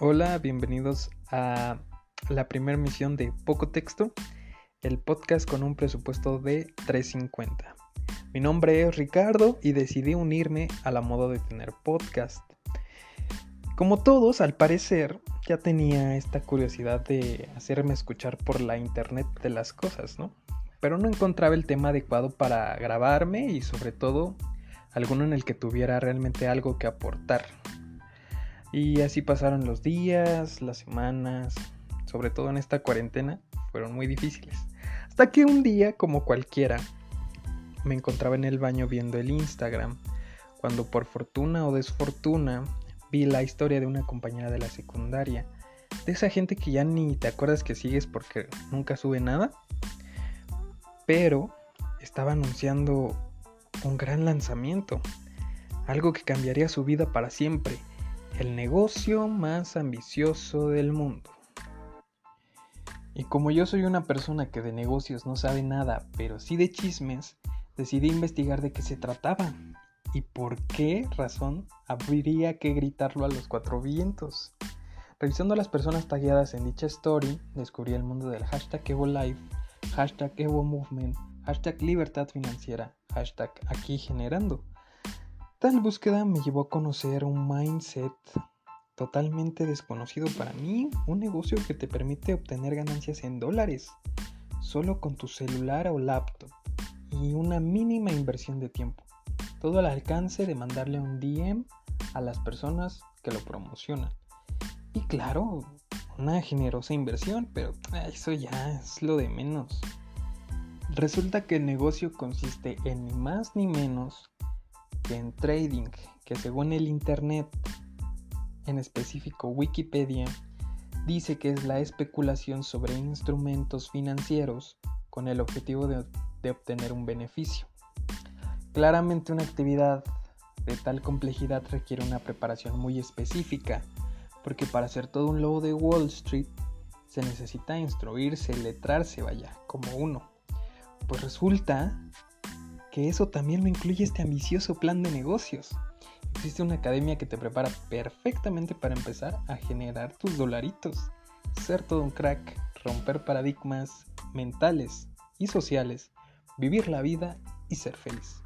Hola, bienvenidos a la primera misión de Poco Texto, el podcast con un presupuesto de 350. Mi nombre es Ricardo y decidí unirme a la moda de tener podcast. Como todos, al parecer, ya tenía esta curiosidad de hacerme escuchar por la internet de las cosas, ¿no? Pero no encontraba el tema adecuado para grabarme y sobre todo alguno en el que tuviera realmente algo que aportar. Y así pasaron los días, las semanas, sobre todo en esta cuarentena, fueron muy difíciles. Hasta que un día, como cualquiera, me encontraba en el baño viendo el Instagram, cuando por fortuna o desfortuna vi la historia de una compañera de la secundaria, de esa gente que ya ni te acuerdas que sigues porque nunca sube nada, pero estaba anunciando un gran lanzamiento, algo que cambiaría su vida para siempre, el negocio más ambicioso del mundo. Y como yo soy una persona que de negocios no sabe nada, pero sí de chismes, decidí investigar de qué se trataba y por qué razón habría que gritarlo a los cuatro vientos. Revisando las personas tagueadas en dicha story, descubrí el mundo del hashtag EvoLife, hashtag EvoMovement, hashtag Libertad Financiera, hashtag aquí generando. Tal búsqueda me llevó a conocer un mindset totalmente desconocido para mí, un negocio que te permite obtener ganancias en dólares, solo con tu celular o laptop y una mínima inversión de tiempo. Todo al alcance de mandarle un DM a las personas que lo promocionan. Y claro, una generosa inversión, pero eso ya es lo de menos. Resulta que el negocio consiste en ni más ni menos que en trading, que según el Internet, en específico Wikipedia, dice que es la especulación sobre instrumentos financieros con el objetivo de, de obtener un beneficio. Claramente una actividad de tal complejidad requiere una preparación muy específica, porque para hacer todo un lobo de Wall Street se necesita instruirse, letrarse, vaya, como uno. Pues resulta que eso también lo incluye este ambicioso plan de negocios. Existe una academia que te prepara perfectamente para empezar a generar tus dolaritos, ser todo un crack, romper paradigmas mentales y sociales, vivir la vida y ser feliz.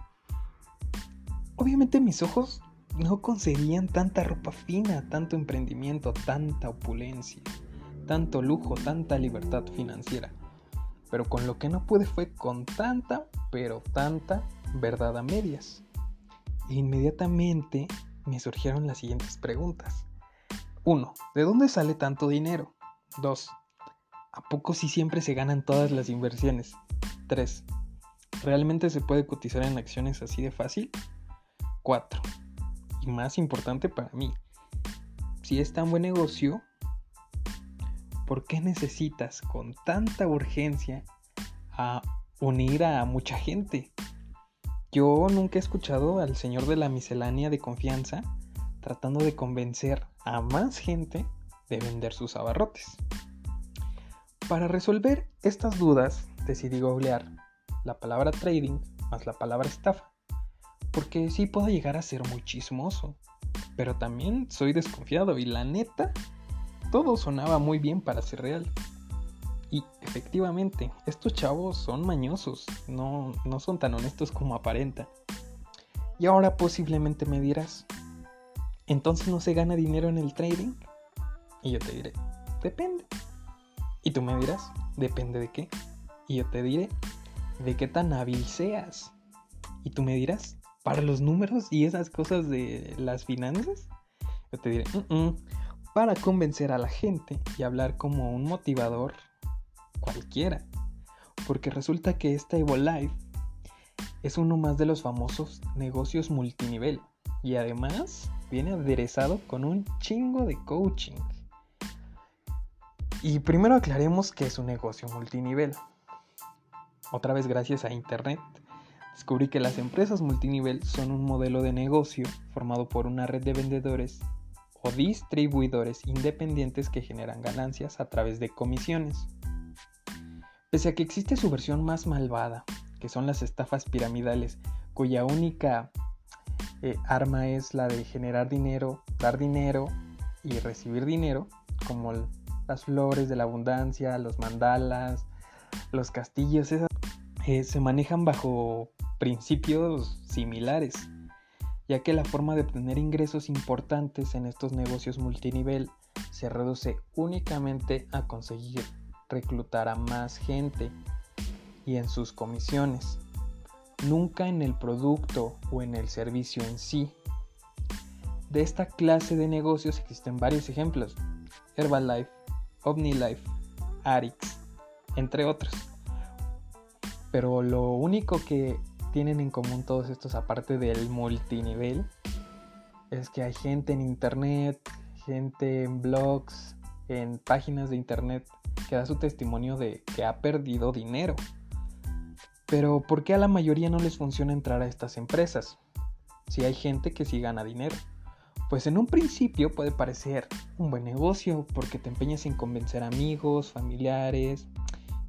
Obviamente mis ojos no concebían tanta ropa fina, tanto emprendimiento, tanta opulencia, tanto lujo, tanta libertad financiera pero con lo que no pude fue con tanta, pero tanta verdad a medias. Inmediatamente me surgieron las siguientes preguntas. 1. ¿De dónde sale tanto dinero? 2. ¿A poco si siempre se ganan todas las inversiones? 3. ¿Realmente se puede cotizar en acciones así de fácil? 4. Y más importante para mí, si es tan buen negocio, ¿por qué necesitas con tanta urgencia a unir a mucha gente? Yo nunca he escuchado al señor de la miscelánea de confianza tratando de convencer a más gente de vender sus abarrotes. Para resolver estas dudas decidí googlear la palabra trading más la palabra estafa, porque sí puedo llegar a ser muy chismoso, pero también soy desconfiado y la neta todo sonaba muy bien para ser real. Y efectivamente, estos chavos son mañosos, no, no son tan honestos como aparentan. Y ahora posiblemente me dirás, ¿entonces no se gana dinero en el trading? Y yo te diré, depende. Y tú me dirás, depende de qué. Y yo te diré, de qué tan hábil seas. Y tú me dirás, para los números y esas cosas de las finanzas. Yo te diré, para convencer a la gente y hablar como un motivador cualquiera. Porque resulta que esta Life es uno más de los famosos negocios multinivel y además viene aderezado con un chingo de coaching. Y primero aclaremos que es un negocio multinivel. Otra vez gracias a Internet, descubrí que las empresas multinivel son un modelo de negocio formado por una red de vendedores o distribuidores independientes que generan ganancias a través de comisiones. Pese a que existe su versión más malvada, que son las estafas piramidales, cuya única eh, arma es la de generar dinero, dar dinero y recibir dinero, como las flores de la abundancia, los mandalas, los castillos, eh, se manejan bajo principios similares, ya que la forma de obtener ingresos importantes en estos negocios multinivel se reduce únicamente a conseguir reclutar a más gente y en sus comisiones, nunca en el producto o en el servicio en sí. De esta clase de negocios existen varios ejemplos, Herbalife, OmniLife, Arix, entre otros. Pero lo único que tienen en común todos estos, aparte del multinivel, es que hay gente en internet, gente en blogs, en páginas de internet que da su testimonio de que ha perdido dinero. Pero ¿por qué a la mayoría no les funciona entrar a estas empresas? Si hay gente que sí gana dinero. Pues en un principio puede parecer un buen negocio porque te empeñas en convencer amigos, familiares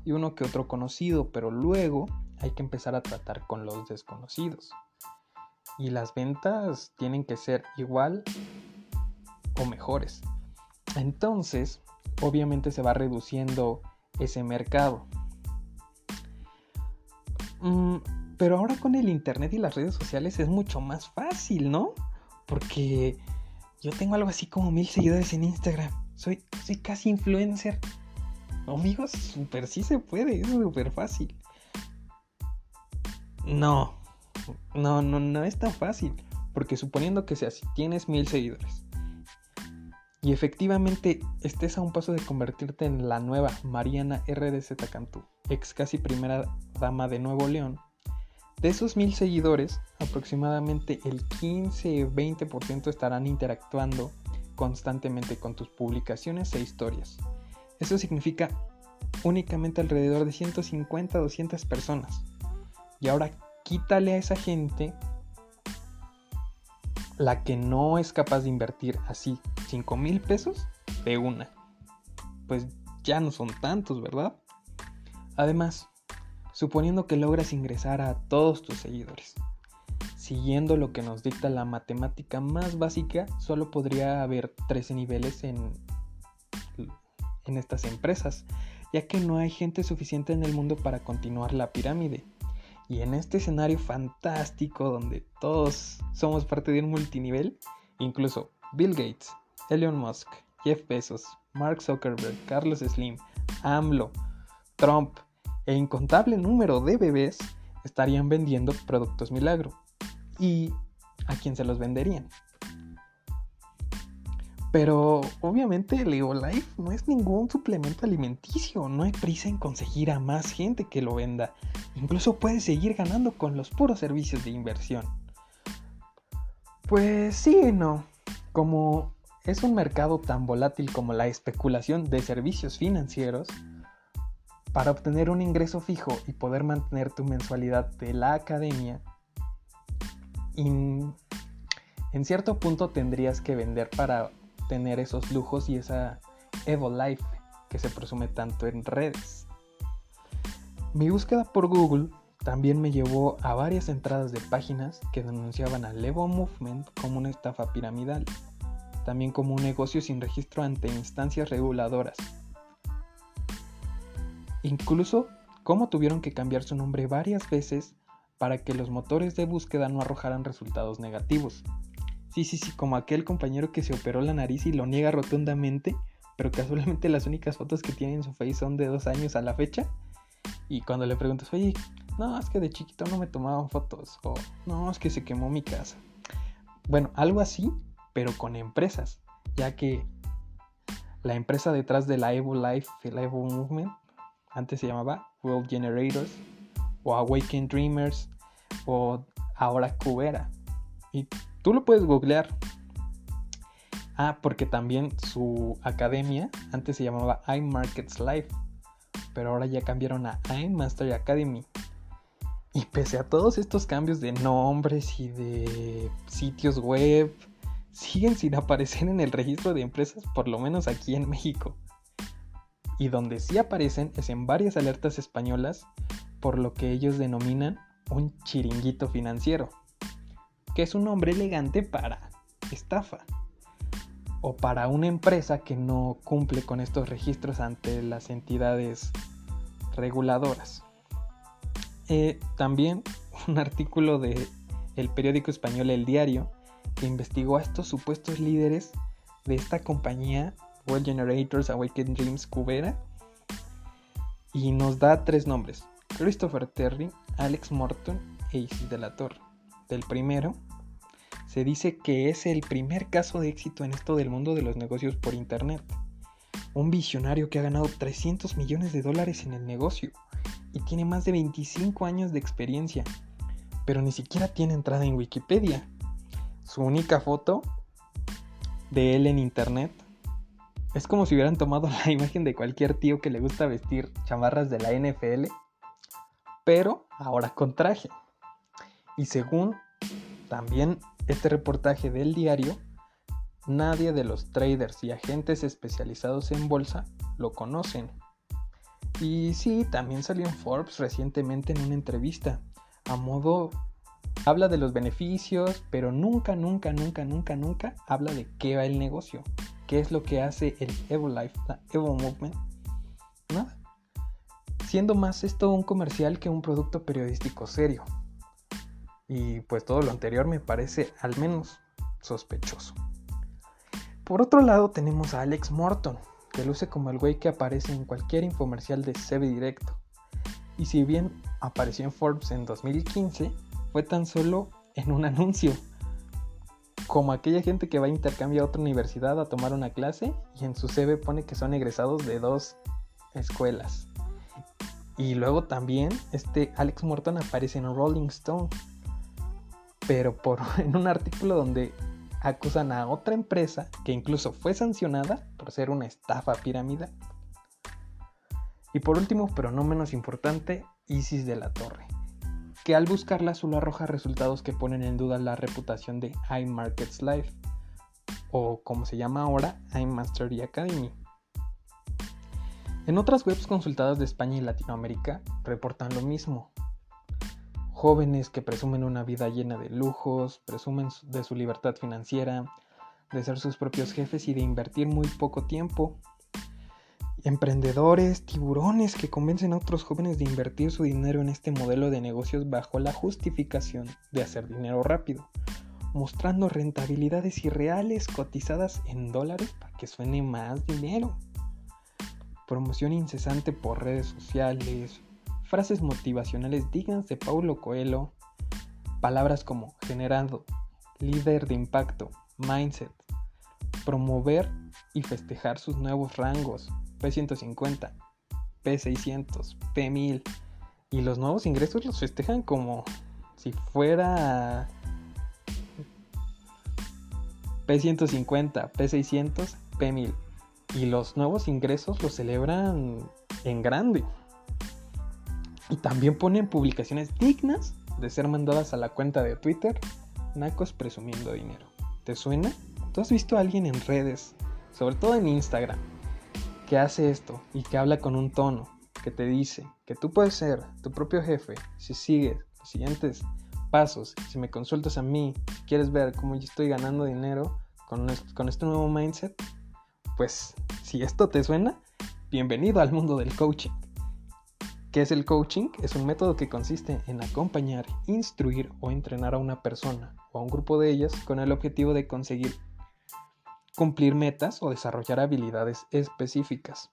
y uno que otro conocido, pero luego hay que empezar a tratar con los desconocidos. Y las ventas tienen que ser igual o mejores. Entonces, obviamente se va reduciendo ese mercado. Mm, pero ahora con el internet y las redes sociales es mucho más fácil, ¿no? Porque yo tengo algo así como mil seguidores en Instagram. Soy, soy casi influencer. Amigos, súper sí se puede, es súper fácil. No, no, no, no es tan fácil. Porque suponiendo que sea si tienes mil seguidores y efectivamente estés a un paso de convertirte en la nueva Mariana RDZ Cantú, ex casi primera dama de Nuevo León, de esos mil seguidores, aproximadamente el 15-20% estarán interactuando constantemente con tus publicaciones e historias. Eso significa únicamente alrededor de 150-200 personas. Y ahora quítale a esa gente la que no es capaz de invertir así 5 mil pesos de una. Pues ya no son tantos, ¿verdad? Además, suponiendo que logras ingresar a todos tus seguidores. Siguiendo lo que nos dicta la matemática más básica, solo podría haber 13 niveles en, en estas empresas, ya que no hay gente suficiente en el mundo para continuar la pirámide. Y en este escenario fantástico donde todos somos parte de un multinivel, incluso Bill Gates, Elon Musk, Jeff Bezos, Mark Zuckerberg, Carlos Slim, AMLO, Trump, e incontable número de bebés estarían vendiendo productos milagro. ¿Y a quién se los venderían? Pero obviamente el Life no es ningún suplemento alimenticio, no hay prisa en conseguir a más gente que lo venda. Incluso puedes seguir ganando con los puros servicios de inversión. Pues sí y no. Como es un mercado tan volátil como la especulación de servicios financieros, para obtener un ingreso fijo y poder mantener tu mensualidad de la academia, en cierto punto tendrías que vender para tener esos lujos y esa Evo Life que se presume tanto en redes. Mi búsqueda por Google también me llevó a varias entradas de páginas que denunciaban al Evo Movement como una estafa piramidal, también como un negocio sin registro ante instancias reguladoras Incluso cómo tuvieron que cambiar su nombre varias veces para que los motores de búsqueda no arrojaran resultados negativos. Sí, sí, sí, como aquel compañero que se operó la nariz y lo niega rotundamente, pero casualmente las únicas fotos que tiene en su face son de dos años a la fecha. Y cuando le preguntas, oye, no, es que de chiquito no me tomaban fotos, o no, es que se quemó mi casa. Bueno, algo así, pero con empresas, ya que la empresa detrás de la Evo Life, el Evo Movement, antes se llamaba World Generators o Awaken Dreamers o ahora Cubera. Y tú lo puedes googlear. Ah, porque también su academia antes se llamaba iMarkets Life, pero ahora ya cambiaron a iMaster Academy. Y pese a todos estos cambios de nombres y de sitios web, siguen sin aparecer en el registro de empresas, por lo menos aquí en México y donde sí aparecen es en varias alertas españolas por lo que ellos denominan un chiringuito financiero, que es un nombre elegante para estafa. o para una empresa que no cumple con estos registros ante las entidades reguladoras. Eh, también un artículo de el periódico español El Diario que investigó a estos supuestos líderes de esta compañía World Generators Awaken Dreams Cubera y nos da tres nombres: Christopher Terry, Alex Morton e Isis Torre. Del primero, se dice que es el primer caso de éxito en esto del mundo de los negocios por Internet. Un visionario que ha ganado 300 millones de dólares en el negocio y tiene más de 25 años de experiencia, pero ni siquiera tiene entrada en Wikipedia. Su única foto de él en Internet es como si hubieran tomado la imagen de cualquier tío que le gusta vestir chamarras de la NFL, pero ahora con traje. Y según también este reportaje del diario, nadie de los traders y agentes especializados en bolsa lo conocen. Y sí, también salió en Forbes recientemente en una entrevista. A modo, habla de los beneficios, pero nunca, nunca, nunca, nunca, nunca habla de qué va el negocio. ¿Qué es lo que hace el Evo Life, la Evo Movement? Nada. Siendo más esto un comercial que un producto periodístico serio. Y pues todo lo anterior me parece al menos sospechoso. Por otro lado tenemos a Alex Morton, que luce como el güey que aparece en cualquier infomercial de CB Directo. Y si bien apareció en Forbes en 2015, fue tan solo en un anuncio. Como aquella gente que va a intercambio a otra universidad a tomar una clase y en su CV pone que son egresados de dos escuelas. Y luego también este Alex Morton aparece en Rolling Stone pero por, en un artículo donde acusan a otra empresa que incluso fue sancionada por ser una estafa pirámide. Y por último, pero no menos importante, Isis de la Torre, que al buscarla solo arroja resultados que ponen en duda la reputación de iMarkets Live, o como se llama ahora, iMastery Academy. En otras webs consultadas de España y Latinoamérica reportan lo mismo, jóvenes que presumen una vida llena de lujos, presumen de su libertad financiera, de ser sus propios jefes y de invertir muy poco tiempo. Emprendedores, tiburones que convencen a otros jóvenes de invertir su dinero en este modelo de negocios bajo la justificación de hacer dinero rápido, mostrando rentabilidades irreales cotizadas en dólares para que suene más dinero. Promoción incesante por redes sociales, frases motivacionales dignas Paulo Coelho, palabras como generando, líder de impacto, mindset, promover y festejar sus nuevos rangos, P150, P600, P1000, y los nuevos ingresos los festejan como si fuera P150, P600, P1000. Y los nuevos ingresos los celebran en grande. Y también ponen publicaciones dignas de ser mandadas a la cuenta de Twitter, Nacos presumiendo dinero. ¿Te suena? ¿Tú has visto a alguien en redes, sobre todo en Instagram, que hace esto y que habla con un tono, que te dice que tú puedes ser tu propio jefe si sigues los siguientes pasos, si me consultas a mí, si quieres ver cómo yo estoy ganando dinero con, con este nuevo mindset? Pues si esto te suena, bienvenido al mundo del coaching. ¿Qué es el coaching? Es un método que consiste en acompañar, instruir o entrenar a una persona o a un grupo de ellas con el objetivo de conseguir cumplir metas o desarrollar habilidades específicas.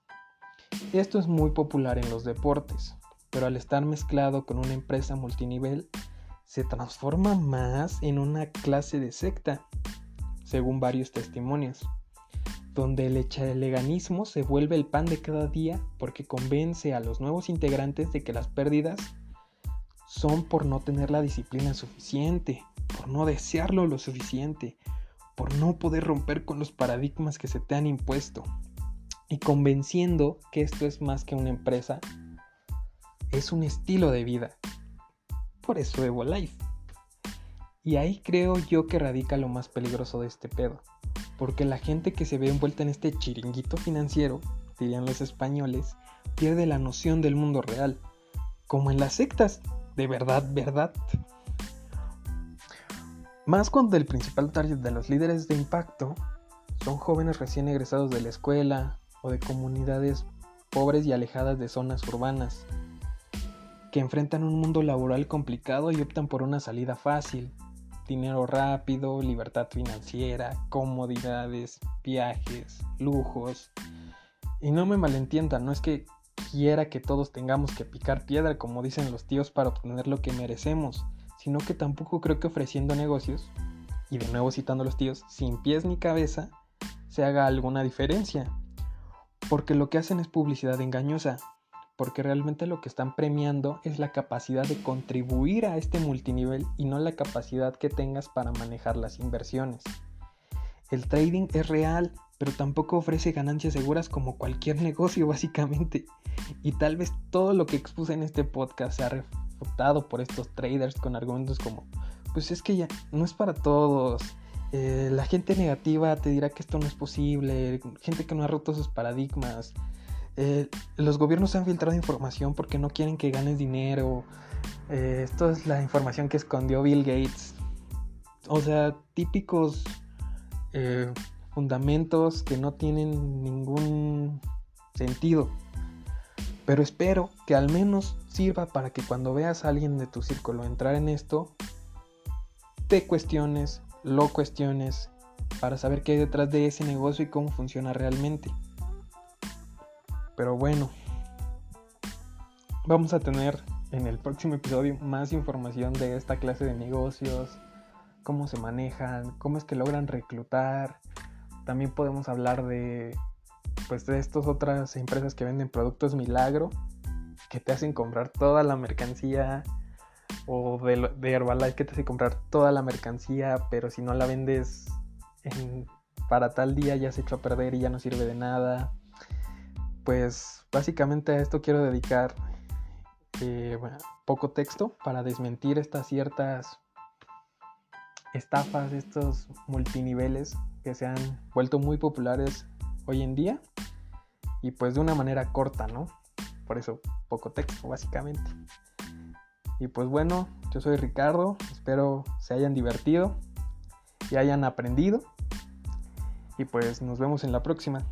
Esto es muy popular en los deportes, pero al estar mezclado con una empresa multinivel, se transforma más en una clase de secta, según varios testimonios donde el echaleganismo se vuelve el pan de cada día porque convence a los nuevos integrantes de que las pérdidas son por no tener la disciplina suficiente, por no desearlo lo suficiente, por no poder romper con los paradigmas que se te han impuesto y convenciendo que esto es más que una empresa, es un estilo de vida. Por eso Evo Life. Y ahí creo yo que radica lo más peligroso de este pedo porque la gente que se ve envuelta en este chiringuito financiero, dirían los españoles, pierde la noción del mundo real, como en las sectas, de verdad, verdad. Más cuando el principal target de los líderes de impacto son jóvenes recién egresados de la escuela o de comunidades pobres y alejadas de zonas urbanas, que enfrentan un mundo laboral complicado y optan por una salida fácil, dinero rápido, libertad financiera, comodidades, viajes, lujos. Y no me malentiendan, no es que quiera que todos tengamos que picar piedra, como dicen los tíos, para obtener lo que merecemos, sino que tampoco creo que ofreciendo negocios, y de nuevo citando a los tíos, sin pies ni cabeza, se haga alguna diferencia. Porque lo que hacen es publicidad engañosa, porque realmente lo que están premiando es la capacidad de contribuir a este multinivel y no la capacidad que tengas para manejar las inversiones. El trading es real, pero tampoco ofrece ganancias seguras como cualquier negocio básicamente. Y tal vez todo lo que expuse en este podcast sea refutado por estos traders con argumentos como, pues es que ya no es para todos. Eh, la gente negativa te dirá que esto no es posible, gente que no ha roto sus paradigmas. Eh, los gobiernos han filtrado información porque no quieren que ganes dinero. Eh, esto es la información que escondió Bill Gates. O sea, típicos fundamentos que no tienen ningún sentido. Pero espero que al menos sirva para que cuando veas a alguien de tu círculo entrar en esto, te cuestiones, lo cuestiones, para saber qué hay detrás de ese negocio y cómo funciona realmente. Pero bueno, vamos a tener en el próximo episodio más información de esta clase de negocios, cómo se manejan, cómo es que logran reclutar, también podemos hablar de pues de estas otras empresas que venden productos milagro que te hacen comprar toda la mercancía o de, de Herbalife que te hace comprar toda la mercancía pero si no la vendes para tal día ya se echó a perder y ya no sirve de nada pues básicamente a esto quiero dedicar eh, poco texto para desmentir estas ciertas estafas, estos multiniveles que se han vuelto muy populares hoy en día y pues de una manera corta, ¿no? Por eso poco texto básicamente. Y pues bueno, yo soy Ricardo, espero se hayan divertido y hayan aprendido y pues nos vemos en la próxima.